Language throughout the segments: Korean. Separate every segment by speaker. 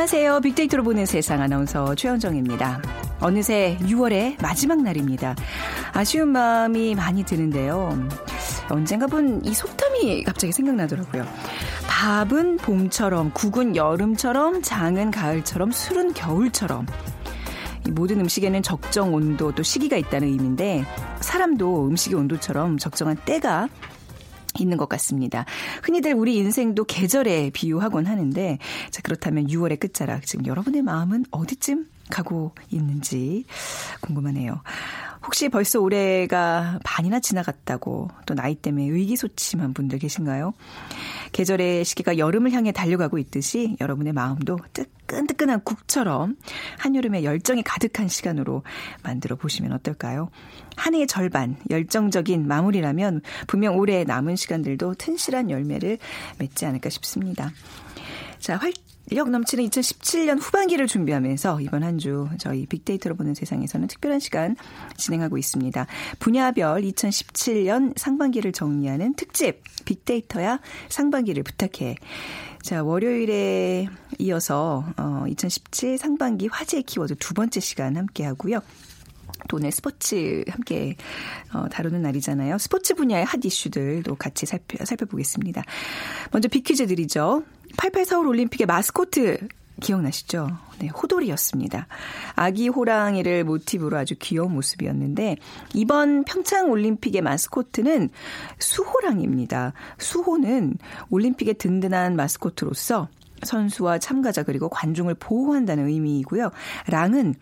Speaker 1: 안녕하세요. 빅데이터로 보는 세상 아나운서 최현정입니다. 어느새 6월의 마지막 날입니다. 아쉬운 마음이 많이 드는데요. 언젠가 본 이 속담이 갑자기 생각나더라고요. 밥은 봄처럼, 국은 여름처럼, 장은 가을처럼, 술은 겨울처럼. 모든 음식에는 적정 온도 또 시기가 있다는 의미인데 사람도 음식의 온도처럼 적정한 때가 있는 것 같습니다. 흔히들 우리 인생도 계절에 비유하곤 하는데 자 그렇다면 6월의 끝자락 지금 여러분의 마음은 어디쯤 가고 있는지 궁금하네요. 혹시 벌써 올해가 반이나 지나갔다고 또 나이 때문에 의기소침한 분들 계신가요? 계절의 시기가 여름을 향해 달려가고 있듯이 여러분의 마음도 뜨끈뜨끈한 국처럼 한여름의 열정이 가득한 시간으로 만들어 보시면 어떨까요? 한 해의 절반, 열정적인 마무리라면 분명 올해 남은 시간들도 튼실한 열매를 맺지 않을까 싶습니다. 자, 활, 활력 넘치는 2017년 후반기를 준비하면서 이번 한 주 저희 빅데이터로 보는 세상에서는 특별한 시간 진행하고 있습니다. 분야별 2017년 상반기를 정리하는 특집 빅데이터야 상반기를 부탁해. 자, 월요일에 이어서 어, 2017 상반기 화제 키워드 두 번째 시간 함께 하고요. 또 오늘 스포츠 함께 어, 다루는 날이잖아요. 스포츠 분야의 핫 이슈들도 같이 살펴, 살펴보겠습니다. 먼저 빅퀴즈 드리죠. 88 서울 올림픽의 마스코트 기억나시죠? 네, 호돌이였습니다. 아기 호랑이를 모티브로 아주 귀여운 모습이었는데 이번 평창 올림픽의 마스코트는 수호랑입니다. 수호는 올림픽의 든든한 마스코트로서 선수와 참가자 그리고 관중을 보호한다는 의미이고요. 랑은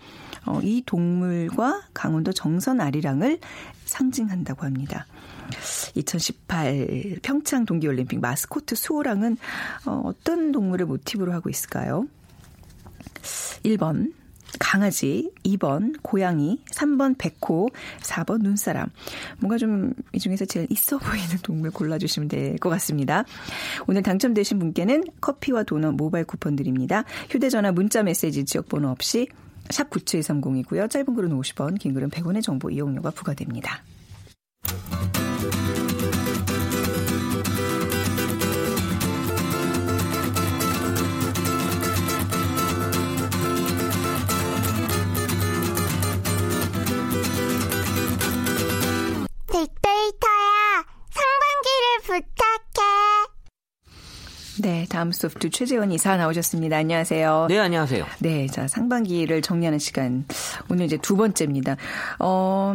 Speaker 1: 어, 이 동물과 강원도 정선 아리랑을 상징한다고 합니다. 2018 평창 동계올림픽 마스코트 수호랑은 어, 어떤 동물을 모티브로 하고 있을까요? 1번 강아지, 2번 고양이, 3번 백호, 4번 눈사람. 뭔가 좀 이 중에서 제일 있어 보이는 동물 골라주시면 될 것 같습니다. 오늘 당첨되신 분께는 커피와 도넛 모바일 쿠폰 드립니다. 휴대전화 문자 메시지 지역번호 없이 샵 9730이고요. 짧은 글은 50원, 긴 글은 100원의 정보 이용료가 부과됩니다.
Speaker 2: 빅데이터야, 상반기를 부탁해.
Speaker 1: 네, 다음 소프트 최재원 이사 나오셨습니다. 안녕하세요.
Speaker 3: 네, 안녕하세요.
Speaker 1: 네, 자, 상반기를 정리하는 시간. 오늘 이제 두 번째입니다. 어,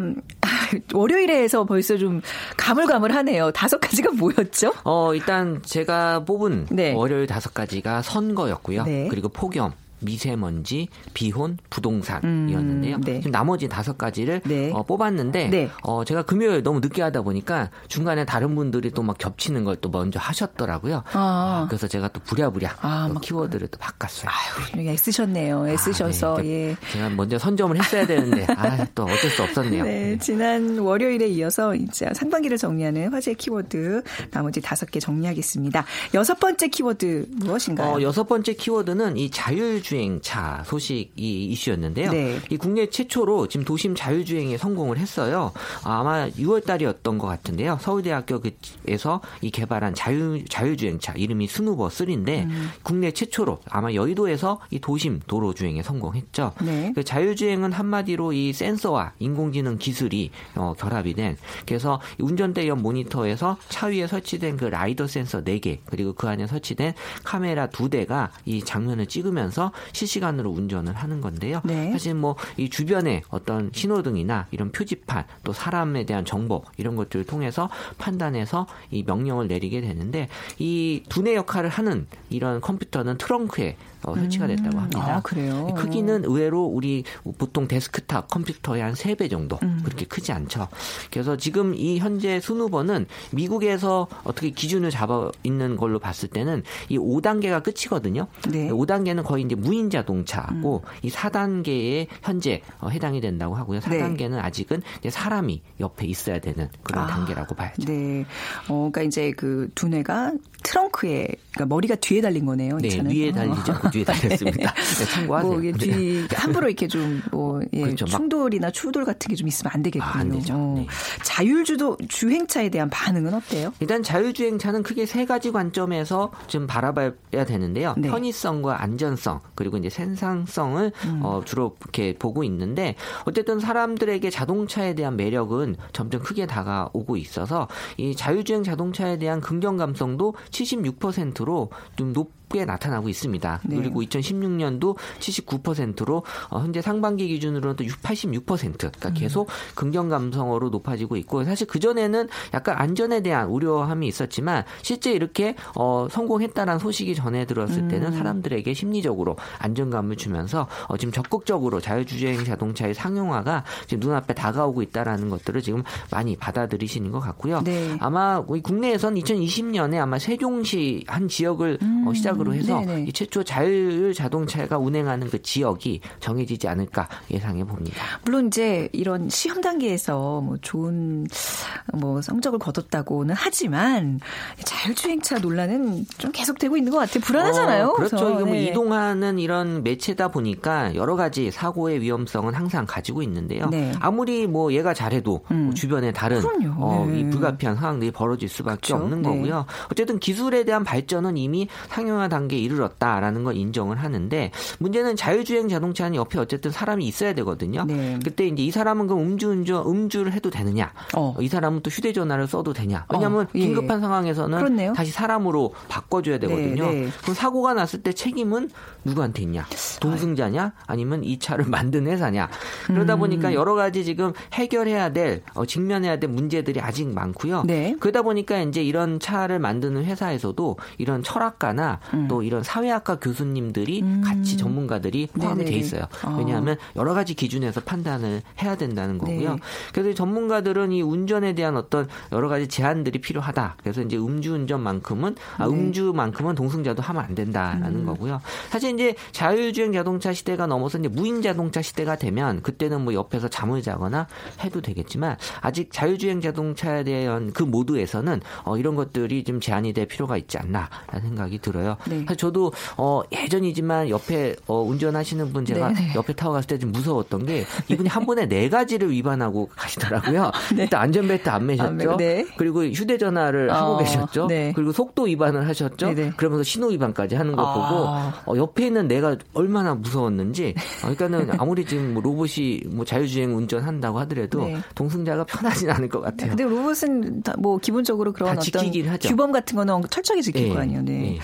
Speaker 1: 월요일에 해서 벌써 좀 가물가물하네요. 다섯 가지가 뭐였죠?
Speaker 3: 어, 일단 제가 뽑은 네. 월요일 다섯 가지가 선거였고요. 네. 그리고 폭염, 미세먼지, 비혼, 부동산이었는데요. 음, 네. 지금 나머지 다섯 가지를 네. 어, 뽑았는데 네. 어, 제가 금요일 너무 늦게 하다 보니까 중간에 다른 분들이 또 막 겹치는 걸 또 먼저 하셨더라고요. 아. 어, 그래서 제가 또 부랴부랴 아, 또 키워드를 또 바꿨어요.
Speaker 1: 아유, 애쓰셨네요. 애쓰셔서 아, 네. 예.
Speaker 3: 제가 먼저 선점을 했어야 되는데 아, 또 어쩔 수 없었네요.
Speaker 1: 네, 네, 지난 월요일에 이어서 이제 상반기를 정리하는 화제 키워드 나머지 다섯 개 정리하겠습니다. 여섯 번째 키워드 무엇인가요?
Speaker 3: 어, 여섯 번째 키워드는 이 자율 주 자율주행차 소식이 이슈였는데요. 네. 이 국내 최초로 지금 도심 자율주행에 성공을 했어요. 아마 6월 달이었던 것 같은데요. 서울대학교에서 이 개발한 자율 자율주행차 이름이 스누버 3인데 음. 국내 최초로 아마 여의도에서 이 도심 도로 주행에 성공했죠. 네. 그 자율주행은 한마디로 이 센서와 인공지능 기술이 어, 결합이 된 그래서 운전대 옆 모니터에서 차 위에 설치된 그 라이더 센서 4개 그리고 그 안에 설치된 카메라 2대가 이 장면을 찍으면서 실시간으로 운전을 하는 건데요. 네. 사실 뭐 이 주변에 어떤 신호등이나 이런 표지판 또 사람에 대한 정보 이런 것들을 통해서 판단해서 이 명령을 내리게 되는데 이 두뇌 역할을 하는 이런 컴퓨터는 트렁크에 어, 설치가 됐다고 음. 합니다.
Speaker 1: 아, 그래요?
Speaker 3: 크기는 의외로 우리 보통 데스크탑 컴퓨터의 한 3배 정도 음. 그렇게 크지 않죠. 그래서 지금 이 현재 스누버는 미국에서 어떻게 기준을 잡아 있는 걸로 봤을 때는 이 5단계가 끝이거든요. 네. 5단계는 거의 이제 무인 자동차고 음. 이 4단계에 현재 어, 해당이 된다고 하고요. 4단계는 네. 아직은 이제 사람이 옆에 있어야 되는 그런 아, 단계라고 봐야죠.
Speaker 1: 네. 어, 그러니까 이제 그 두뇌가 트렁크에 그러니까 머리가 뒤에 달린 거네요.
Speaker 3: 네, 위에 달리죠. 뒤에 달렸습니다. 네, 참고하세요.
Speaker 1: 뭐, 뒤 함부로 이렇게 좀 뭐 예, 그렇죠. 충돌이나 추돌 같은 게 좀 있으면 안 되겠군요. 아, 안 되죠. 어. 네. 자율주도 주행차에 대한 반응은 어때요?
Speaker 3: 일단 자율주행차는 크게 세 가지 관점에서 좀 바라봐야 되는데요. 네. 편의성과 안전성 그리고 이제 생산성을 음. 어, 주로 이렇게 보고 있는데 어쨌든 사람들에게 자동차에 대한 매력은 점점 크게 다가오고 있어서 이 자율주행 자동차에 대한 긍정 감성도 76%로 좀 높. 꽤 나타나고 있습니다. 네. 그리고 2016년도 79%로 어, 현재 상반기 기준으로는 또 86% 그러니까 음. 계속 긍정 감성어로 높아지고 있고 사실 그 전에는 약간 안전에 대한 우려함이 있었지만 실제 이렇게 어, 성공했다는 소식이 전해 들었을 때는 음. 사람들에게 심리적으로 안정감을 주면서 어, 지금 적극적으로 자율주행 자동차의 상용화가 지금 눈앞에 다가오고 있다라는 것들을 지금 많이 받아들이시는 것 같고요. 네. 아마 국내에선 2020년에 아마 세종시 한 지역을 어, 음. 어, 시작을 시작으로 해서 이 최초 자율 자동차가 운행하는 그 지역이 정해지지 않을까 예상해 봅니다.
Speaker 1: 물론 이제 이런 시험 단계에서 뭐 좋은 뭐 성적을 거뒀다고는 하지만 자율주행차 논란은 좀 계속되고 있는 것 같아요. 불안하잖아요.
Speaker 3: 어, 그렇죠. 이게 뭐 네. 이동하는 이런 매체다 보니까 여러 가지 사고의 위험성은 항상 가지고 있는데요. 네. 아무리 뭐 얘가 잘해도 음. 뭐 주변에 다른 어, 이 네. 불가피한 상황들이 벌어질 수밖에 그렇죠. 없는 네. 거고요. 어쨌든 기술에 대한 발전은 이미 상용화 단계에 이르렀다라는 걸 인정을 하는데 문제는 자율주행 자동차는 옆에 어쨌든 사람이 있어야 되거든요. 네. 그때 이제 이 사람은 그 음주운전 음주를 해도 되느냐? 어. 이 사람은 또 휴대전화를 써도 되냐? 왜냐하면 어. 예. 긴급한 상황에서는 그렇네요. 다시 사람으로 바꿔줘야 되거든요. 네, 네. 그럼 사고가 났을 때 책임은 누구한테 있냐? 동승자냐? 아니면 이 차를 만든 회사냐? 그러다 음. 보니까 여러 가지 지금 해결해야 될 어, 직면해야 될 문제들이 아직 많고요. 네. 그러다 보니까 이제 이런 차를 만드는 회사에서도 이런 철학가나 음. 음. 또 이런 사회학과 교수님들이 음. 같이 전문가들이 포함이 돼 있어요. 어. 왜냐하면 여러 가지 기준에서 판단을 해야 된다는 거고요. 네. 그래서 전문가들은 이 운전에 대한 어떤 여러 가지 제한들이 필요하다. 그래서 이제 음주운전만큼은 아, 네. 음주만큼은 동승자도 하면 안 된다라는 음. 거고요. 사실 이제 자율주행 자동차 시대가 넘어서 이제 무인 자동차 시대가 되면 그때는 뭐 옆에서 잠을 자거나 해도 되겠지만 아직 자율주행 자동차에 대한 그 모드에서는 어, 이런 것들이 좀 제한이 될 필요가 있지 않나라는 생각이 들어요. 네. 사실 저도 어, 예전이지만 옆에 어, 운전하시는 분 제가 네네. 네. 옆에 타고 갔을 때 좀 무서웠던 게 이분이 한 번에 네 가지를 위반하고 가시더라고요. 네. 일단 안전벨트 안 매셨죠. 네. 그리고 휴대전화를 어, 하고 계셨죠. 네. 그리고 속도 위반을 하셨죠. 네네. 네. 그러면서 신호 위반까지 하는 거 아. 보고 어, 옆에 있는 내가 얼마나 무서웠는지. 어, 그러니까는 아무리 지금 뭐 로봇이 뭐 자율주행 운전한다고 하더라도 네. 동승자가 편하진 않을 것 같아요.
Speaker 1: 근데 로봇은 뭐 기본적으로 그런 어떤 규범 같은 거는 철저하게 지킬 네. 거 아니에요. 네.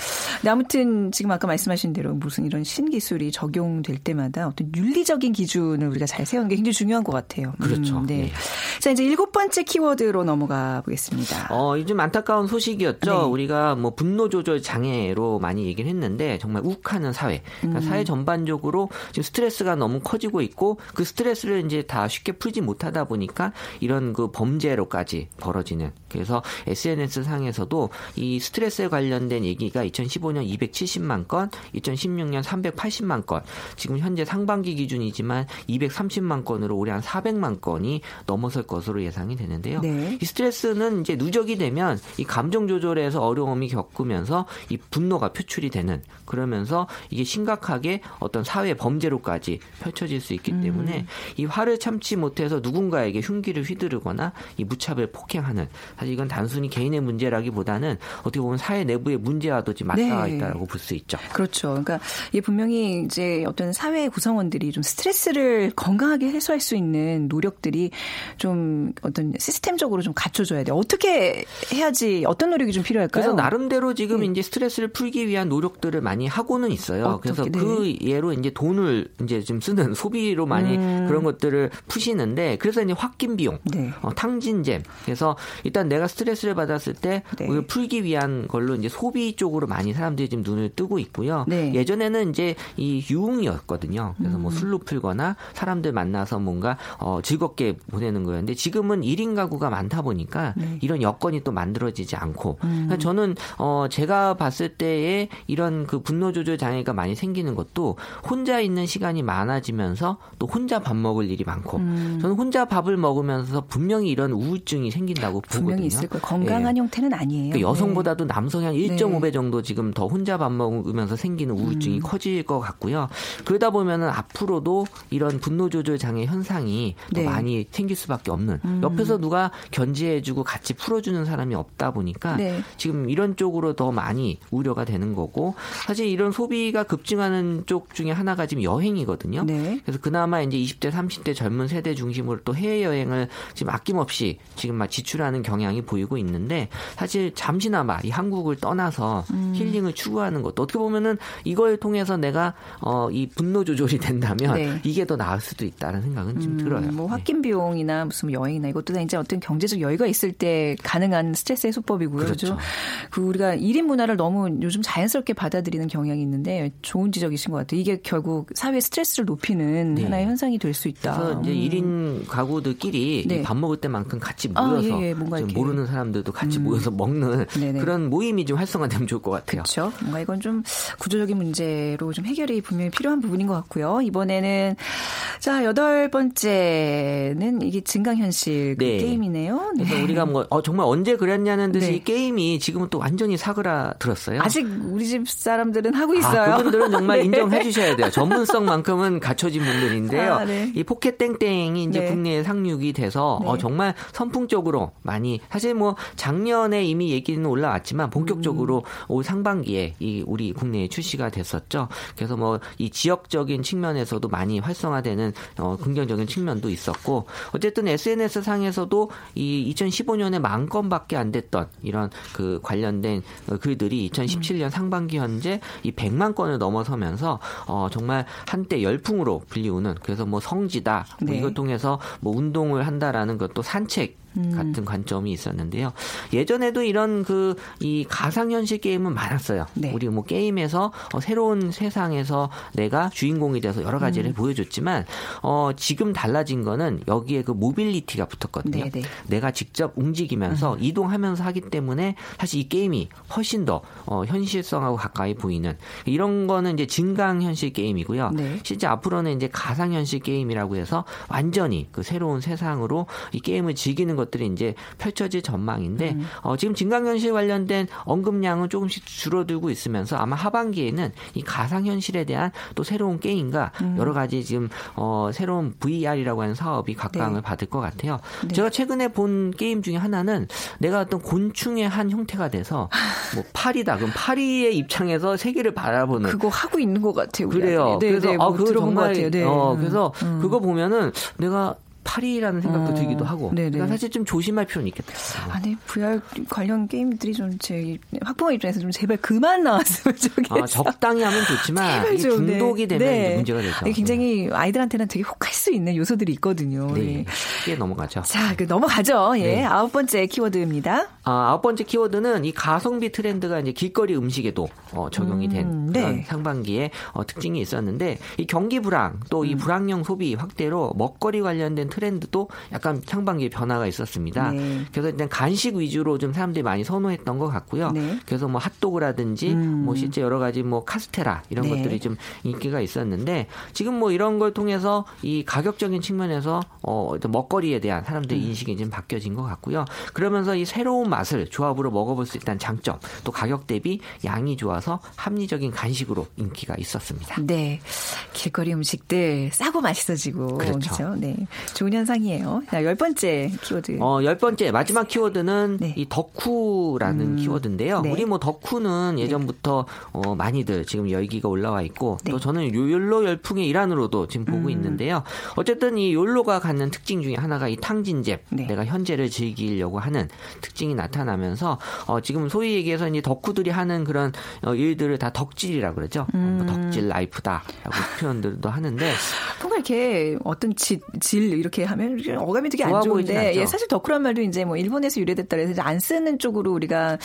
Speaker 1: 네. 아무튼 지금 아까 말씀하신 대로 무슨 이런 신기술이 적용될 때마다 어떤 윤리적인 기준을 우리가 잘 세우는 게 굉장히 중요한 것 같아요.
Speaker 3: 그렇죠. 음, 네. 네.
Speaker 1: 자 이제 일곱 번째 키워드로 넘어가 보겠습니다.
Speaker 3: 어, 요즘 안타까운 소식이었죠. 네. 우리가 뭐 분노 조절 장애로 많이 얘기를 했는데 정말 욱하는 사회. 그러니까 음. 사회 전반적으로 지금 스트레스가 너무 커지고 있고 그 스트레스를 이제 다 쉽게 풀지 못하다 보니까 이런 그 범죄로까지 벌어지는. 그래서 SNS 상에서도 이 스트레스에 관련된 얘기가 2015년 270만 건, 2016년 380만 건, 지금 현재 상반기 기준이지만 230만 건으로 올해 한 400만 건이 넘어설 것으로 예상이 되는데요. 네. 이 스트레스는 이제 누적이 되면 이 감정 조절에서 어려움이 겪으면서 이 분노가 표출이 되는 그러면서 이게 심각하게 어떤 사회 범죄로까지 펼쳐질 수 있기 때문에 음. 이 화를 참지 못해서 누군가에게 흉기를 휘두르거나 이 무차별 폭행하는 사실 이건 단순히 개인의 문제라기보다는 어떻게 보면 사회 내부의 문제와도 지금 맞닿아 네. 있다라고 볼 수 있죠.
Speaker 1: 그렇죠. 그러니까 이게 분명히 이제 어떤 사회 구성원들이 좀 스트레스를 건강하게 해소할 수 있는 노력들이 좀 어떤 시스템적으로 좀 갖춰줘야 돼요. 어떻게 해야지 어떤 노력이 좀 필요할까요?
Speaker 3: 그래서 나름대로 지금 네. 이제 스트레스를 풀기 위한 노력들을 많이 하고는 있어요. 어떻게, 그래서 네. 그 예로 이제 돈을 이제 좀 쓰는 소비로 많이 음. 그런 것들을 푸시는데 그래서 이제 홧김 비용, 네. 어, 탕진잼. 그래서 일단 내가 스트레스를 받았을 때 네. 풀기 위한 걸로 이제 소비 쪽으로 많이 사람들이 지금 눈을 뜨고 있고요. 네. 예전에는 이제 이 유흥이었거든요. 그래서 뭐 음. 술로 풀거나 사람들 만나서 뭔가 어, 즐겁게 보내는 거였는데 지금은 1인 가구가 많다 보니까 네. 이런 여건이 또 만들어지지 않고 음. 저는 어, 제가 봤을 때에 이런 그 분노 조절 장애가 많이 생기는 것도 혼자 있는 시간이 많아지면서 또 혼자 밥 먹을 일이 많고 음. 저는 혼자 밥을 먹으면서 분명히 이런 우울증이 생긴다고 보거든요.
Speaker 1: 있을 거예요. 건강한 네. 형태는 아니에요.
Speaker 3: 그러니까 여성보다도 남성이 한 1.5배 정도 지금 더 혼자 밥 먹으면서 생기는 우울증이 음. 커질 것 같고요. 그러다 보면은 앞으로도 이런 분노 조절 장애 현상이 네. 더 많이 생길 수밖에 없는 음. 옆에서 누가 견제해주고 같이 풀어주는 사람이 없다 보니까 네. 지금 이런 쪽으로 더 많이 우려가 되는 거고 사실 이런 소비가 급증하는 쪽 중에 하나가 지금 여행이거든요. 네. 그래서 그나마 이제 20대, 30대 젊은 세대 중심으로 또 해외 여행을 지금 아낌없이 지금 막 지출하는 경향이 보이고 있는데 사실 잠시나마 이 한국을 떠나서 음. 힐링을 추구하는 것도 어떻게 보면은 이걸 통해서 내가 어, 이 분노 조절이 된다면 네. 이게 더 나을 수도 있다는 생각은 좀 음, 들어요.
Speaker 1: 뭐 홧김 네. 비용이나 무슨 여행이나 이것도 다 이제 어떤 경제적 여유가 있을 때 가능한 스트레스 해소법이고요. 그렇죠. 그 우리가 1인 문화를 너무 요즘 자연스럽게 받아들이는 경향이 있는데 좋은 지적이신 것 같아요. 이게 결국 사회 스트레스를 높이는 네. 하나의 현상이 될 수 있다.
Speaker 3: 그래서 이제 음. 1인 가구들끼리 네. 밥 먹을 때만큼 같이 모여서 아, 예, 예. 모르는 사람들도 같이 음. 모여서 먹는 네네. 그런 모임이 좀 활성화되면 좋을 것 같아요.
Speaker 1: 그 렇죠. 뭔가 이건 좀 구조적인 문제로 좀 해결이 분명히 필요한 부분인 것 같고요. 이번에는 자 여덟 번째는 이게 증강현실 그 네. 게임이네요.
Speaker 3: 네. 그래서 우리가 뭐 어, 정말 언제 그랬냐는 듯이 네. 게임이 지금은 또 완전히 사그라들었어요.
Speaker 1: 아직 우리 집 사람들은 하고 아, 있어요.
Speaker 3: 아, 그분들은 정말 네. 인정해 주셔야 돼요. 전문성만큼은 갖춰진 분들인데요. 아, 네. 이 포켓 땡땡이 이제 네. 국내에 상륙이 돼서 어, 정말 선풍적으로 많이 사실 뭐 작년에 이미 얘기는 올라왔지만 본격적으로 음. 올 상반기 에이 우리 국내에 출시가 됐었죠. 그래서 뭐 이 지역적인 측면에서도 많이 활성화되는 어, 긍정적인 측면도 있었고 어쨌든 SNS 상에서도 이 2015년에 만 건밖에 안 됐던 이런 그 관련된 글들이 2017년 상반기 현재 이 100만 건을 넘어서면서 어 정말 한때 열풍으로 불리우는 그래서 뭐 성지다 뭐 네. 이걸 통해서 뭐 운동을 한다라는 것도 산책 음. 같은 관점이 있었는데요. 예전에도 이런 그 이 가상현실 게임은 많았어요. 네. 우리 뭐 게임에서 어, 새로운 세상에서 내가 주인공이 돼서 여러 가지를 음. 보여줬지만 어 지금 달라진 거는 여기에 그 mobility가 붙었거든요. 네네. 네. 내가 직접 움직이면서 음. 이동하면서 하기 때문에 사실 이 게임이 훨씬 더 어, 현실성하고 가까이 보이는 이런 거는 이제 증강 현실 게임이고요. 네. 실제 앞으로는 이제 가상현실 게임이라고 해서 완전히 그 새로운 세상으로 이 게임을 즐기는 것 들이 이제 펼쳐질 전망인데 음. 어, 지금 증강현실 관련된 언급량은 조금씩 줄어들고 있으면서 아마 하반기에는 이 가상현실에 대한 또 새로운 게임과 음. 여러 가지 지금 어, 새로운 VR이라고 하는 사업이 각광을 네. 받을 것 같아요. 네. 제가 최근에 본 게임 중에 하나는 내가 어떤 곤충의 한 형태가 돼서 뭐 파리다 그럼 파리의 입장에서 세계를 바라보는
Speaker 1: 그거 하고 있는 것 같아요.
Speaker 3: 그래요. 네, 그래서 네, 아, 뭐 그거 정말 네. 어, 그래서 음. 그거 보면은 내가 파리라는 생각도 어, 들기도 하고. 네네. 그러니까 사실 좀 조심할 필요는 있겠다.
Speaker 1: 아니 VR 관련 게임들이 좀 제 학부모 입장에서 좀 제발 그만 나왔으면 좋겠어. 아,
Speaker 3: 적당히 하면 좋지만 중독이 네. 되면 네. 문제가 되죠.
Speaker 1: 굉장히 네. 아이들한테는 되게 혹할 수 있는 요소들이 있거든요.
Speaker 3: 네. 쉽게 넘어가죠.
Speaker 1: 자, 그 넘어가죠. 예. 네. 아홉 번째 키워드입니다.
Speaker 3: 아, 아홉 번째 키워드는 이 가성비 트렌드가 이제 길거리 음식에도 어, 적용이 된 음, 네. 그런 상반기에 어, 특징이 있었는데 이 경기 불황 또이 음. 불황형 소비 확대로 먹거리 관련된 트렌드 도 약간 상반기에 변화가 있었습니다. 네. 그래서 일단 간식 위주로 좀 사람들이 많이 선호했던 것 같고요. 네. 그래서 뭐 핫도그라든지 음. 뭐 실제 여러 가지 뭐 카스테라 이런 네. 것들이 좀 인기가 있었는데 지금 뭐 이런 걸 통해서 이 가격적인 측면에서 어 먹거리에 대한 사람들의 음. 인식이 좀 바뀌어진 것 같고요. 그러면서 이 새로운 맛을 조합으로 먹어볼 수 있다는 장점 또 가격 대비 양이 좋아서 합리적인 간식으로 인기가 있었습니다.
Speaker 1: 네. 길거리 음식들 싸고 맛있어지고 그렇죠. 그렇죠? 네. 좋은 현상이에요. 자, 열 번째 키워드.
Speaker 3: 어, 열 번째 마지막 키워드는 네. 이 덕후라는 음, 키워드인데요. 네. 우리 뭐 덕후는 네. 예전부터 어, 많이들 지금 열기가 올라와 있고 네. 또 저는 욜로 열풍의 일환으로도 지금 보고 음. 있는데요. 어쨌든 이 욜로가 갖는 특징 중에 하나가 이 탕진잽, 네. 내가 현재를 즐기려고 하는 특징이 나타나면서 어, 지금 소위 얘기해서 이제 덕후들이 하는 그런 어, 일들을 다 덕질이라고 그러죠. 음. 뭐 덕질 라이프다라고 표현들도 하는데
Speaker 1: 뭔가 이렇게 어떤 질, 질 이렇게 하면 어감이 되게 안 좋은데 예, 사실 덕후란 말도 이제 뭐 일본에서 유래됐다 그래서 안 쓰는 쪽으로 우리가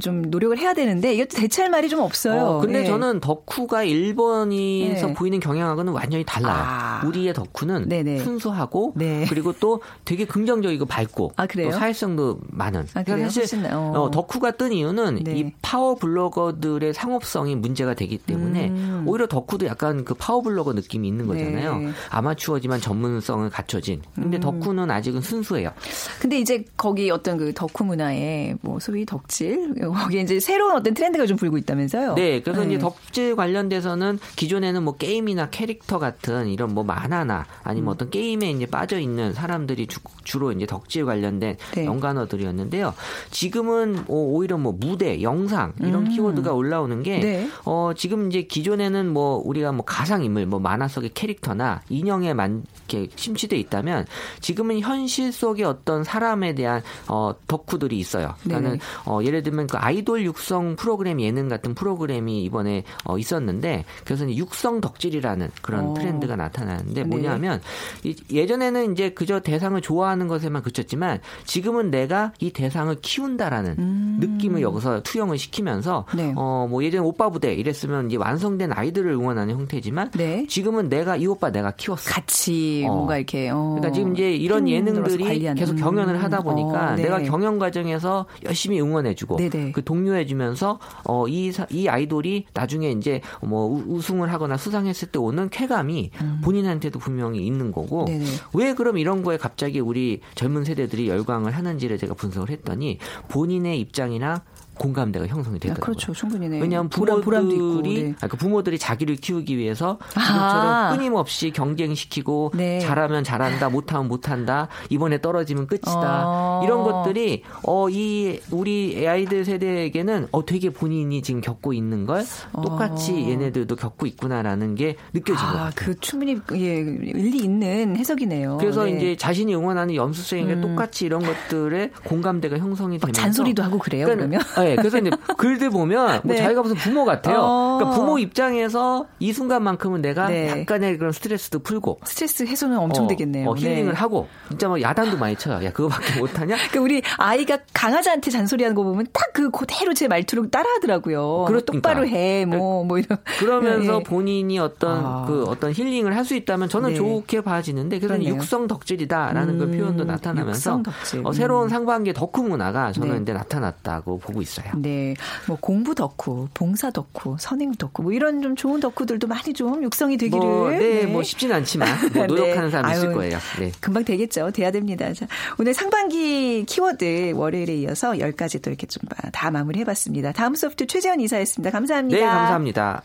Speaker 1: 좀 노력을 해야 되는데 이것도 대체할 말이 좀 없어요. 어,
Speaker 3: 근데 네. 저는 덕후가 일본에서 네. 보이는 경향하고는 완전히 달라요. 아. 우리의 덕후는 네네. 순수하고 네. 그리고 또 되게 긍정적이고 밝고 아, 또 사회성도 많은.
Speaker 1: 아, 그래요? 사실
Speaker 3: 어. 어, 덕후가 뜬 이유는 네. 이 파워 블로거들의 상업성이 문제가 되기 때문에 음. 오히려 덕후도 약간 그 파워 블로거 느낌이 있는 거잖아요. 네. 아마추어지만 전문성을 갖춰 갖춰진. 근데 음. 덕후는 아직은 순수해요.
Speaker 1: 근데 이제 거기 어떤 그 덕후 문화에 뭐 소위 덕질 거기에 이제 새로운 어떤 트렌드가 좀 불고 있다면서요?
Speaker 3: 네, 그래서 네. 이제 덕질 관련돼서는 기존에는 뭐 게임이나 캐릭터 같은 이런 뭐 만화나 아니면 음. 어떤 게임에 이제 빠져 있는 사람들이 주, 로 이제 덕질 관련된 네. 연관어들이었는데요. 지금은 오히려 뭐 무대, 영상 이런 음. 키워드가 올라오는 게 네. 어, 지금 이제 기존에는 뭐 우리가 뭐 가상 인물, 뭐 만화 속의 캐릭터나 인형에 만 이렇게 심취돼 있다면 지금은 현실 속의 어떤 사람에 대한 어, 덕후들이 있어요. 그러니까는 어, 예를 들면 그 아이돌 육성 프로그램 예능 같은 프로그램이 이번에 어, 있었는데 그래서 육성 덕질이라는 그런 오. 트렌드가 나타나는데 네. 뭐냐면 네. 예전에는 이제 그저 대상을 좋아하는 것에만 그쳤지만 지금은 내가 이 대상을 키운다라는 음. 느낌을 여기서 투영을 시키면서 네. 어뭐 예전 오빠 부대 이랬으면 이제 완성된 아이들을 응원하는 형태지만 네. 지금은 내가 이 오빠 내가 키웠어.
Speaker 1: 같이 어. 뭔가 이렇게 어.
Speaker 3: 그러니까 지금 이제 이런 예능들이 계속 경연을 하다 음. 보니까 어, 네. 내가 경연 과정에서 열심히 응원해주고 네네. 그 독려해주면서 어이 이 아이돌이 나중에 이제 뭐 우승을 하거나 수상했을 때 오는 쾌감이 음. 본인한테도 분명히 있는 거고 네네. 왜 그럼 이런 거에 갑자기 우리 젊은 세대들이 열광을 하는지를 제가 분석을 했더니 본인의 입장이나 공감대가 형성이 되더라고요. 아,
Speaker 1: 그렇죠. 충분히 네.
Speaker 3: 왜냐하면 부모들이 네. 아, 그 부모들이 자기를 키우기 위해서 지금처럼 아. 끊임없이 경쟁시키고 네. 잘하면 잘한다, 못하면 못한다, 이번에 떨어지면 끝이다 어. 이런 것들이 어 이 우리 아이들 세대에게는 어 되게 본인이 지금 겪고 있는 걸 똑같이 어. 얘네들도 겪고 있구나라는 게 느껴진 아, 것 같아요.
Speaker 1: 그 충분히 예, 일리 있는 해석이네요.
Speaker 3: 그래서 네. 이제 자신이 응원하는 연습생에게 음. 똑같이 이런 것들에 공감대가 형성이 되면서
Speaker 1: 잔소리도 하고 그래요. 그러니까, 그러면
Speaker 3: 네, 그래서 이제 글들 보면 뭐 네. 자기가 무슨 부모 같아요. 어. 그러니까 부모 입장에서 이 순간만큼은 내가 네. 약간의 그런 스트레스도 풀고
Speaker 1: 스트레스 해소는 엄청
Speaker 3: 어,
Speaker 1: 되겠네요.
Speaker 3: 어, 힐링을 네. 하고 진짜 뭐 야단도 많이 쳐요. 야 그거밖에 못하냐?
Speaker 1: 그러니까 우리 아이가 강아지한테 잔소리하는 거 보면 딱 그 그대로 제 말투로 따라하더라고요. 그렇 똑바로 해, 뭐뭐 뭐 이런.
Speaker 3: 그러면서 네. 본인이 어떤 아. 그 어떤 힐링을 할 수 있다면 저는 네. 좋게 봐지는데 그래서 육성 덕질이다라는 그 음, 그 표현도 나타나면서 어, 새로운 음. 상반기 덕후 문화가 저는 네. 이제 나타났다고 보고 있 어요.
Speaker 1: 네. 뭐 공부 덕후, 봉사 덕후, 선행 덕후 뭐 이런 좀 좋은 덕후들도 많이 좀 육성이 되기를.
Speaker 3: 뭐, 네, 네. 뭐 쉽진 않지만 뭐 네. 노력하는 사람 이 있을 거예요. 네.
Speaker 1: 금방 되겠죠. 돼야 됩니다. 자, 오늘 상반기 키워드 월요일에 이어서 10가지 또 이렇게 좀 다 마무리해 봤습니다. 다음 소프트 최재원 이사였습니다. 감사합니다.
Speaker 3: 네, 감사합니다.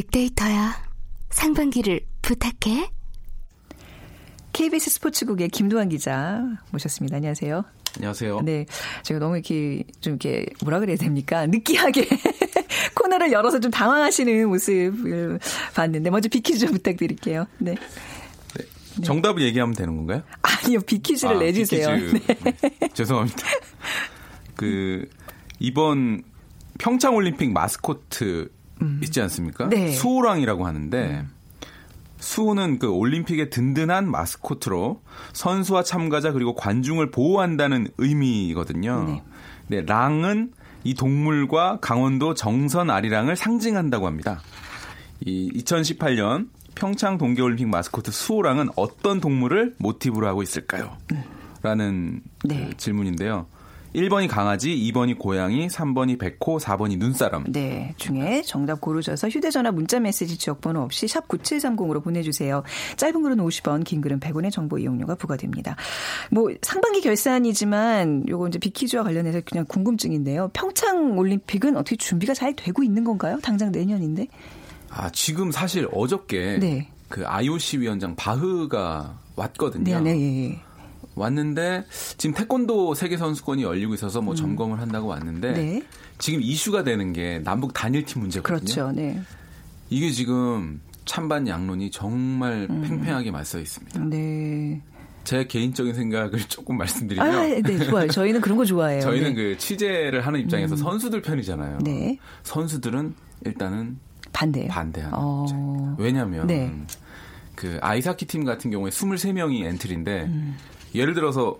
Speaker 1: 빅데이터야. 상반기를 부탁해. KBS 스포츠국의 김도환 기자 모셨습니다. 안녕하세요.
Speaker 4: 안녕하세요.
Speaker 1: 네. 제가 너무 이렇게 좀 이렇게 뭐라 그래야 됩니까? 느끼하게 코너를 열어서 좀 당황하시는 모습을 봤는데 먼저 빅퀴즈 좀 부탁드릴게요. 네.
Speaker 4: 네. 정답을 얘기하면 되는 건가요?
Speaker 1: 아니요. 빅퀴즈를 아, 내주세요. 빅퀴즈.
Speaker 4: 네. 죄송합니다. 그 이번 평창 올림픽 마스코트 음. 있지 않습니까? 네. 수호랑이라고 하는데 음. 수호는 그 올림픽의 든든한 마스코트로 선수와 참가자 그리고 관중을 보호한다는 의미거든요. 네. 네, 랑은 이 동물과 강원도 정선 아리랑을 상징한다고 합니다. 이 2018년 평창 동계올림픽 마스코트 수호랑은 어떤 동물을 모티브로 하고 있을까요? 음. 라는 네. 그 질문인데요. 1번이 강아지, 2번이 고양이, 3번이 백호, 4번이 눈사람.
Speaker 1: 네. 중에 정답 고르셔서 휴대전화 문자메시지 지역번호 없이 샵 9730으로 보내주세요. 짧은 글은 50원, 긴 글은 100원의 정보 이용료가 부과됩니다. 뭐 상반기 결산이지만 요거 이제 비키즈와 관련해서 그냥 궁금증인데요. 평창 올림픽은 어떻게 준비가 잘 되고 있는 건가요? 당장 내년인데.
Speaker 4: 아, 지금 사실 어저께 네. 그 IOC 위원장 바흐가 왔거든요. 네, 네. 예. 왔는데 지금 태권도 세계 선수권이 열리고 있어서 뭐 음. 점검을 한다고 왔는데 네. 지금 이슈가 되는 게 남북 단일팀 문제거든요.
Speaker 1: 그렇죠. 네.
Speaker 4: 이게 지금 찬반 양론이 정말 음. 팽팽하게 맞서 있습니다. 네. 제 개인적인 생각을 조금 말씀드리면 아,
Speaker 1: 네, 좋아요. 저희는 그런 거 좋아해요.
Speaker 4: 저희는
Speaker 1: 네.
Speaker 4: 그 취재를 하는 입장에서 음. 선수들 편이잖아요. 네. 선수들은 일단은
Speaker 1: 반대요.
Speaker 4: 반대하는 어. 입장입니다. 왜냐하면 네. 그 아이사키 팀 같은 경우에 23명이 엔트리인데 음. 예를 들어서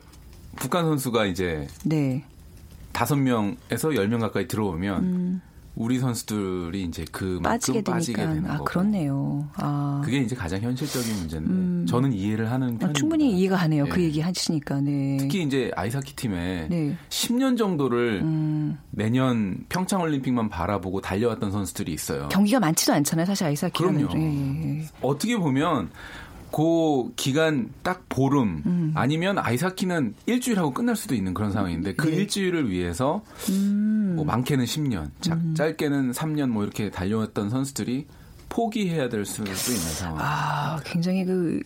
Speaker 4: 북한 선수가 이제 네. 5명에서 10명 가까이 들어오면 음. 우리 선수들이 이제 그만큼 빠지게, 빠지게 되는 아, 거고.
Speaker 1: 그렇네요. 아.
Speaker 4: 그게 이제 가장 현실적인 문제인데 음. 저는 이해를 하는 편입니다. 아,
Speaker 1: 충분히 이해가 가네요. 그 네. 그 얘기 하시니까. 네.
Speaker 4: 특히 이제 아이스하키 팀에 네. 10년 정도를 음. 내년 평창 올림픽만 바라보고 달려왔던 선수들이 있어요.
Speaker 1: 경기가 많지도 않잖아요. 사실 아이스하키는.
Speaker 4: 그럼요. 예. 어떻게 보면 그 기간 딱 보름 음. 아니면 아이스하키는 일주일하고 끝날 수도 있는 그런 상황인데 그 네. 일주일을 위해서 음. 뭐 많게는 10년, 자, 음. 짧게는 3년 뭐 이렇게 달려왔던 선수들이 포기해야 될 수도 있는 상황.
Speaker 1: 아, 굉장히 그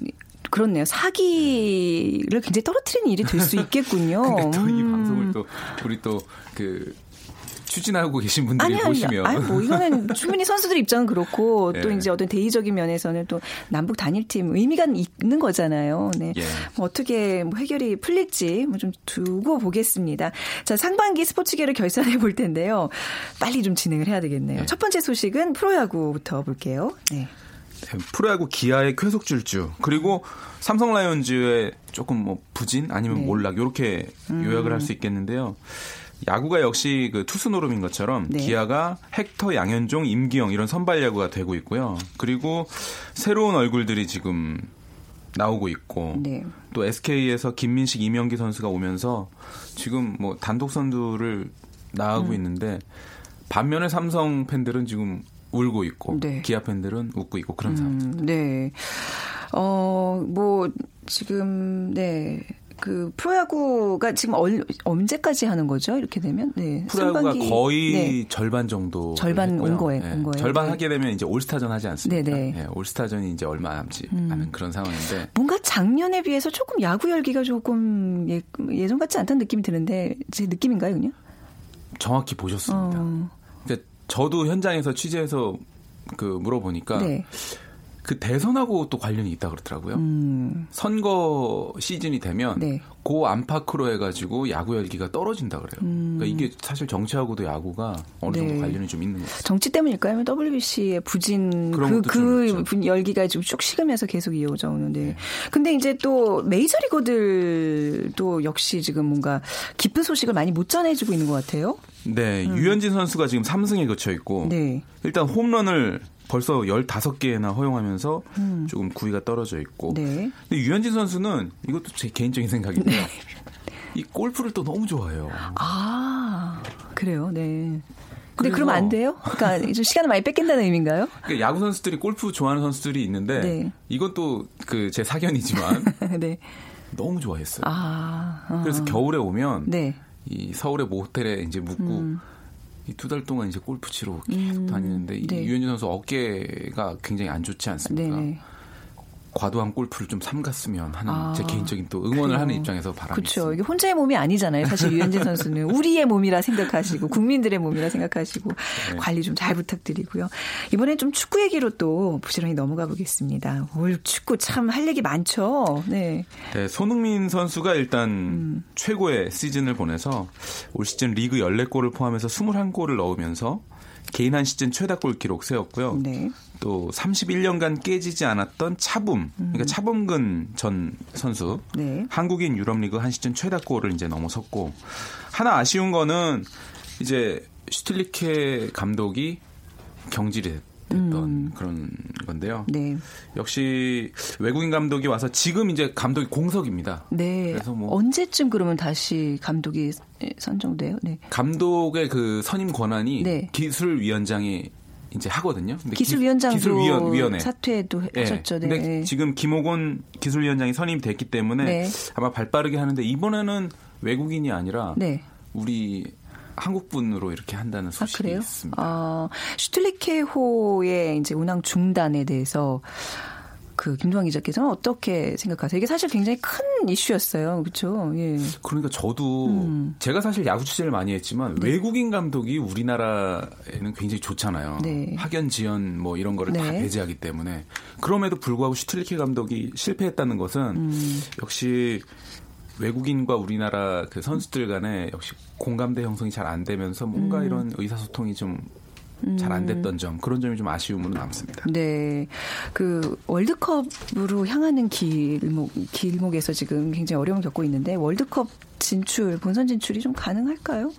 Speaker 1: 그렇네요. 사기를 굉장히 떨어뜨리는 일이 될 수 있겠군요.
Speaker 4: 근데 또이 음. 방송을 또 우리 또그 추진하고 계신 분들이 아니, 보시면
Speaker 1: 아니, 뭐 이거는 충분히 선수들 입장은 그렇고 네. 또 이제 어떤 대의적인 면에서는 또 남북 단일팀 의미가 있는 거잖아요. 네. 예. 뭐 어떻게 뭐 해결이 풀릴지 뭐 좀 두고 보겠습니다. 자, 상반기 스포츠계를 결산해 볼 텐데요. 빨리 좀 진행을 해야 되겠네요. 네. 첫 번째 소식은 프로야구부터 볼게요. 네.
Speaker 4: 네 프로야구 기아의 쾌속 질주 그리고 삼성 라이온즈의 조금 뭐 부진 아니면 네. 몰락 이렇게 요약을 음. 할수 있겠는데요. 야구가 역시 그 투수 노름인 것처럼 네. 기아가 헥터, 양현종, 임기영 이런 선발 야구가 되고 있고요. 그리고 새로운 얼굴들이 지금 나오고 있고 네. 또 SK에서 김민식, 이명기 선수가 오면서 지금 뭐 단독 선두를 나가고 음. 있는데 반면에 삼성 팬들은 지금 울고 있고 네. 기아 팬들은 웃고 있고 그런 음, 상황입니다.
Speaker 1: 네. 어, 뭐 지금 네. 그 프로야구가 지금 얼, 언제까지 하는 거죠? 이렇게 되면 네.
Speaker 4: 프로야구가 상반기, 거의 네. 절반 정도
Speaker 1: 절반 온 거예요. 네. 온 거예요.
Speaker 4: 절반 네. 하게 되면 이제 올스타전 하지 않습니까? 네네. 네. 올스타전이 이제 얼마 남지 음. 않은 그런 상황인데
Speaker 1: 뭔가 작년에 비해서 조금 야구 열기가 조금 예, 예전 같지 않다는 느낌이 드는데 제 느낌인가요, 그냥?
Speaker 4: 정확히 보셨습니다. 어. 그러니까 저도 현장에서 취재해서 그 물어보니까. 네. 그 대선하고 또 관련이 있다 그러더라고요. 음. 선거 시즌이 되면 네. 고 안팎으로 해가지고 야구 열기가 떨어진다 그래요. 음. 그러니까 이게 사실 정치하고도 야구가 어느 정도 네. 관련이 좀 있는 것 같아요.
Speaker 1: 정치 때문일까요? 아니면 WBC의 부진 그, 그 열기가 좀 쭉 식으면서 계속 이어져 오는데. 네. 근데 이제 또 메이저리거들도 역시 지금 뭔가 깊은 소식을 많이 못 전해주고 있는 것 같아요.
Speaker 4: 네, 음. 유현진 선수가 지금 3승에 거쳐 있고 네. 일단 홈런을 벌써 15개나 허용하면서 음. 조금 구위가 떨어져 있고. 네. 근데 유현진 선수는 이것도 제 개인적인 생각인데요. 네. 이 골프를 또 너무 좋아해요.
Speaker 1: 아, 그래요. 네. 근데 그러면 안 돼요? 그러니까 좀 시간을 많이 뺏긴다는 의미인가요?
Speaker 4: 그러니까 야구 선수들이 골프 좋아하는 선수들이 있는데 네. 이건 또 그 제 사견이지만 네. 너무 좋아했어요. 아, 아. 그래서 겨울에 오면 네. 이 서울의 모텔에 이제 묵고 음. 이두달 동안 이제 골프 치러 계속 음, 다니는데 네. 유현진 선수 어깨가 굉장히 안 좋지 않습니까? 네네. 과도한 골프를 좀 삼갔으면 하는 아, 제 개인적인 또 응원을 그래요. 하는 입장에서 바람이
Speaker 1: 그렇죠. 이게 혼자의 몸이 아니잖아요. 사실 유현진 선수는 우리의 몸이라 생각하시고 국민들의 몸이라 생각하시고 네. 관리 좀 잘 부탁드리고요. 이번엔 좀 축구 얘기로 또 부지런히 넘어가 보겠습니다. 올 축구 참 할 얘기 많죠. 네.
Speaker 4: 네 손흥민 선수가 일단 음. 최고의 시즌을 보내서 올 시즌 리그 14골을 포함해서 21골을 넣으면서 개인 한 시즌 최다 골 기록 세웠고요. 네. 또 31년간 깨지지 않았던 차붐, 그러니까 음. 차범근 전 선수, 네. 한국인 유럽리그 한 시즌 최다 골을 이제 넘어섰고 하나 아쉬운 거는 이제 슈틸리케 감독이 경질이 됐. 됐던 음. 그런 건데요. 네. 역시 외국인 감독이 와서 지금 이제 감독이 공석입니다.
Speaker 1: 네. 그래서 뭐 언제쯤 그러면 다시 감독이 선정돼요? 네.
Speaker 4: 감독의 그 선임 권한이 네. 기술위원장이 이제 하거든요.
Speaker 1: 기술위원장도 기술위원. 사퇴도 네. 하셨죠.
Speaker 4: 네. 근데 지금 김호곤 기술위원장이 선임이 됐기 때문에 네. 아마 발빠르게 하는데 이번에는 외국인이 아니라 네. 우리 한국 분으로 이렇게 한다는 아, 소식이 아, 있습니다. 아,
Speaker 1: 슈틀리케호의 이제 운항 중단에 대해서 그 김동환 기자께서는 어떻게 생각하세요? 이게 사실 굉장히 큰 이슈였어요, 그렇죠? 예.
Speaker 4: 그러니까 저도 음. 제가 사실 야구 취재를 많이 했지만 네. 외국인 감독이 우리나라에는 굉장히 좋잖아요. 네. 학연 지연 뭐 이런 거를 네. 다 배제하기 때문에 그럼에도 불구하고 슈틀리케 감독이 실패했다는 것은 음. 역시 외국인과 우리나라 그 선수들 간에 역시 공감대 형성이 잘 안 되면서 뭔가 음. 이런 의사소통이 좀 음. 잘안 됐던 점 그런 점이 좀 아쉬움으로 남습니다.
Speaker 1: 네, 그 월드컵으로 향하는 길목 길목에서 지금 굉장히 어려움을 겪고 있는데 월드컵 진출, 본선 진출이 좀 가능할까요?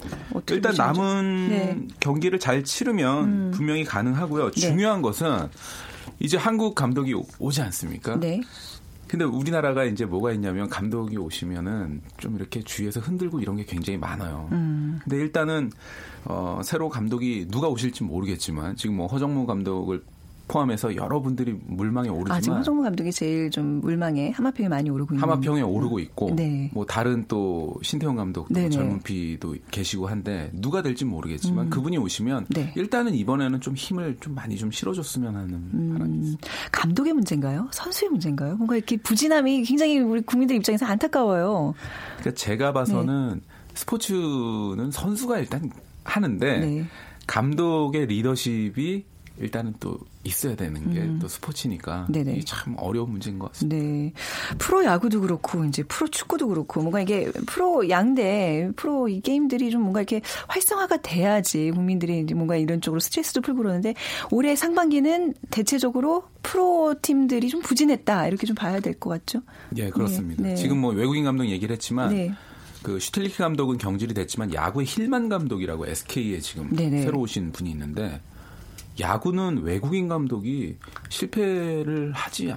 Speaker 4: 일단 남은 네. 경기를 잘 치르면 음. 분명히 가능하고요. 네. 중요한 것은 이제 한국 감독이 오지 않습니까? 네. 근데 우리나라가 이제 뭐가 있냐면 감독이 오시면은 좀 이렇게 주위에서 흔들고 이런 게 굉장히 많아요. 음. 근데 일단은 어 새로 감독이 누가 오실지 모르겠지만 지금 뭐 허정무 감독을 포함해서 여러분들이 물망에 오르지만
Speaker 1: 아, 지금 허정무 감독이 제일 좀 물망에 하마평에 많이 오르고 있는
Speaker 4: 하마평에 오르고 있고 네. 뭐 다른 또 신태용 네네. 젊은 피도 계시고 한데 누가 될지 모르겠지만 음. 그분이 오시면 네. 일단은 이번에는 좀 힘을 좀 많이 좀 실어줬으면 하는 음. 바람이 있습니다.
Speaker 1: 감독의 문제인가요? 선수의 문제인가요? 뭔가 이렇게 부진함이 굉장히 우리 국민들 입장에서 안타까워요.
Speaker 4: 그러니까 제가 봐서는 네. 스포츠는 선수가 일단 하는데 네. 감독의 리더십이 일단은 또 있어야 되는 게또 음. 스포츠니까 네네. 참 어려운 문제인 것 같습니다. 네.
Speaker 1: 프로 야구도 그렇고 이제 프로 축구도 그렇고 뭔가 이게 프로 양대 프로 이 게임들이 좀 뭔가 이렇게 활성화가 돼야지 국민들이 이제 뭔가 이런 쪽으로 스트레스도 풀고 그러는데 올해 상반기는 대체적으로 프로 팀들이 좀 부진했다 이렇게 좀 봐야 될 것 같죠?
Speaker 4: 예, 그렇습니다. 네. 네. 지금 뭐 외국인 감독 얘기를 했지만 네. 그 슈틸리키 감독은 경질이 됐지만 야구의 힐만 감독이라고 SK에 지금 네네. 새로 오신 분이 있는데 야구는 외국인 감독이 실패를 하지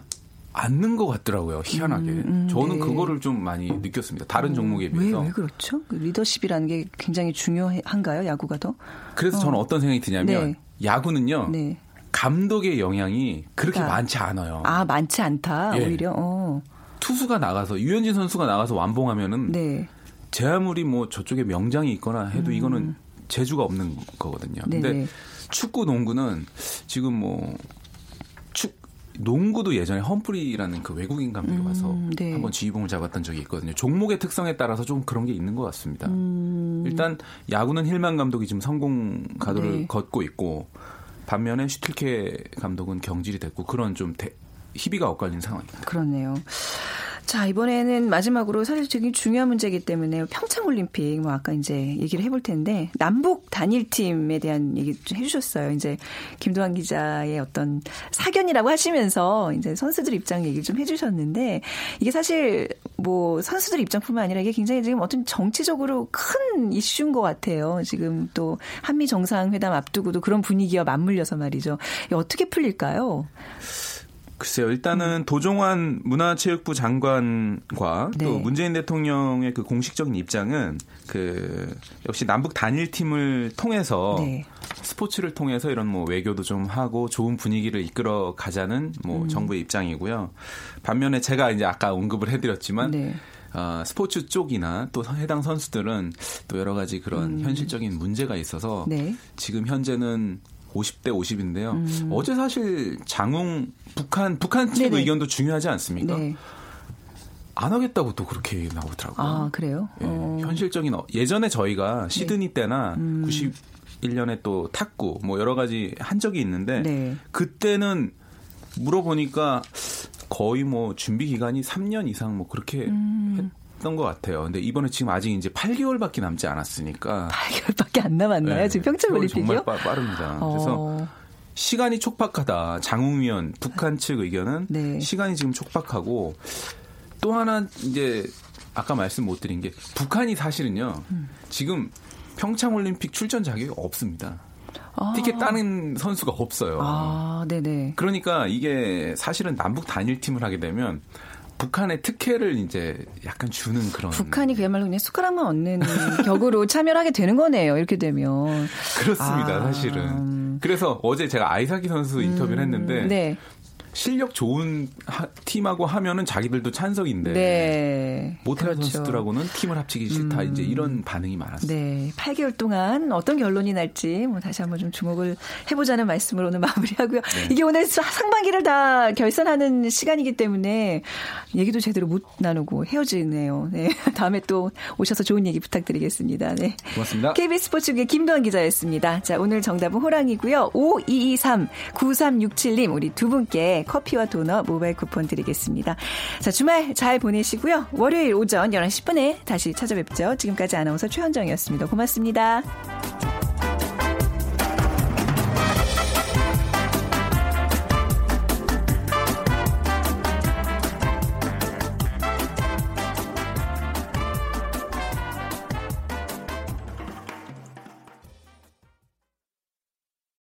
Speaker 4: 않는 것 같더라고요. 희한하게. 음, 음, 저는 네. 그거를 좀 많이 느꼈습니다. 다른 어, 종목에 비해서.
Speaker 1: 왜, 왜 그렇죠? 그 리더십이라는 게 굉장히 중요한가요? 야구가 더?
Speaker 4: 그래서 어. 저는 어떤 생각이 드냐면 네. 야구는요. 네. 감독의 영향이 그렇게 그러니까. 많지 않아요.
Speaker 1: 아 많지 않다 예. 오히려. 어.
Speaker 4: 투수가 나가서 유현진 선수가 나가서 완봉하면은 네. 제 아무리 뭐 저쪽에 명장이 있거나 해도 음. 이거는 재주가 없는 거거든요. 네 근데 축구, 농구는 지금 뭐 축, 농구도 예전에 험프리라는 그 외국인 감독이 와서 음, 네. 한번 지휘봉을 잡았던 적이 있거든요. 종목의 특성에 따라서 좀 그런 게 있는 것 같습니다. 음. 일단 야구는 힐만 감독이 지금 성공 가도를 네. 걷고 있고 반면에 슈틸케 감독은 경질이 됐고 그런 좀 대, 희비가 엇갈린 상황입니다.
Speaker 1: 그렇네요. 자, 이번에는 마지막으로 사실 되게 중요한 문제이기 때문에 평창 올림픽 뭐 아까 이제 얘기를 해볼 텐데 남북 단일팀에 대한 얘기 좀 해주셨어요. 이제 김도환 기자의 어떤 사견이라고 하시면서 이제 선수들 입장 얘기를 좀 해주셨는데 이게 사실 뭐 선수들 입장뿐만 아니라 이게 굉장히 지금 어떤 정치적으로 큰 이슈인 것 같아요. 지금 또 한미 정상회담 앞두고도 그런 분위기와 맞물려서 말이죠. 어떻게 풀릴까요?
Speaker 4: 글쎄요. 일단은 음. 도종환 문화체육부 장관과 네. 또 문재인 대통령의 그 공식적인 입장은 그 역시 남북 단일 팀을 통해서 네. 스포츠를 통해서 이런 뭐 외교도 좀 하고 좋은 분위기를 이끌어 가자는 뭐 음. 정부의 입장이고요. 반면에 제가 이제 아까 언급을 해드렸지만 네. 어, 스포츠 쪽이나 또 해당 선수들은 또 여러 가지 그런 음. 현실적인 문제가 있어서 네. 지금 현재는 50대 50인데요. 음. 어제 사실 장웅 북한 북한 측 의견도 중요하지 않습니까? 네. 안 하겠다고 또 그렇게 나오더라고요.
Speaker 1: 아 그래요?
Speaker 4: 예, 어. 현실적인 어, 예전에 저희가 네. 시드니 네. 때나 음. 91년에 또 탁구 뭐 여러 가지 한 적이 있는데 네. 그때는 물어보니까 거의 뭐 준비 기간이 3년 이상 뭐 그렇게 음. 했던 것 같아요. 근데 이번에 지금 아직 이제 8개월밖에 남지 않았으니까
Speaker 1: 8개월밖에 안 남았나요? 네. 지금 평창 올림픽이요?
Speaker 4: 정말 빠, 빠릅니다. 어. 그래서 시간이 촉박하다. 장웅위원 북한 측 의견은 네. 시간이 지금 촉박하고 또 하나 이제 아까 말씀 못 드린 게 북한이 사실은요. 음. 지금 평창 올림픽 출전 자격이 없습니다. 아. 티켓 따는 선수가 없어요.
Speaker 1: 아, 네네.
Speaker 4: 그러니까 이게 사실은 남북 단일 팀을 하게 되면 북한의 특혜를 이제 약간 주는 그런.
Speaker 1: 북한이 그야말로 그냥 숟가락만 얻는 격으로 참여를 하게 되는 거네요. 이렇게 되면.
Speaker 4: 그렇습니다, 아. 사실은. 그래서 어제 제가 아이사키 선수 인터뷰를 음, 했는데 네. 실력 좋은 하, 팀하고 하면은 자기들도 찬성인데 네. 못하는 그렇죠. 선수들하고는 팀을 합치기 싫다 음. 이제 이런 반응이 많았어요.
Speaker 1: 네, 8개월 동안 어떤 결론이 날지 뭐 다시 한번 좀 주목을 해보자는 말씀으로 오늘 마무리하고요. 네. 이게 오늘 상반기를 다 결산하는 시간이기 때문에 얘기도 제대로 못 나누고 헤어지네요. 네, 다음에 또 오셔서 좋은 얘기 부탁드리겠습니다. 네,
Speaker 4: 고맙습니다.
Speaker 1: KBS 스포츠국의 김도환 기자였습니다. 자, 오늘 정답은 호랑이고요. 5223 9367님 우리 두 커피와 도넛 모바일 쿠폰 드리겠습니다. 자, 주말 잘 보내시고요. 월요일 오전 11시 10분에 다시 찾아뵙죠. 지금까지 아나운서 최현정이었습니다. 고맙습니다.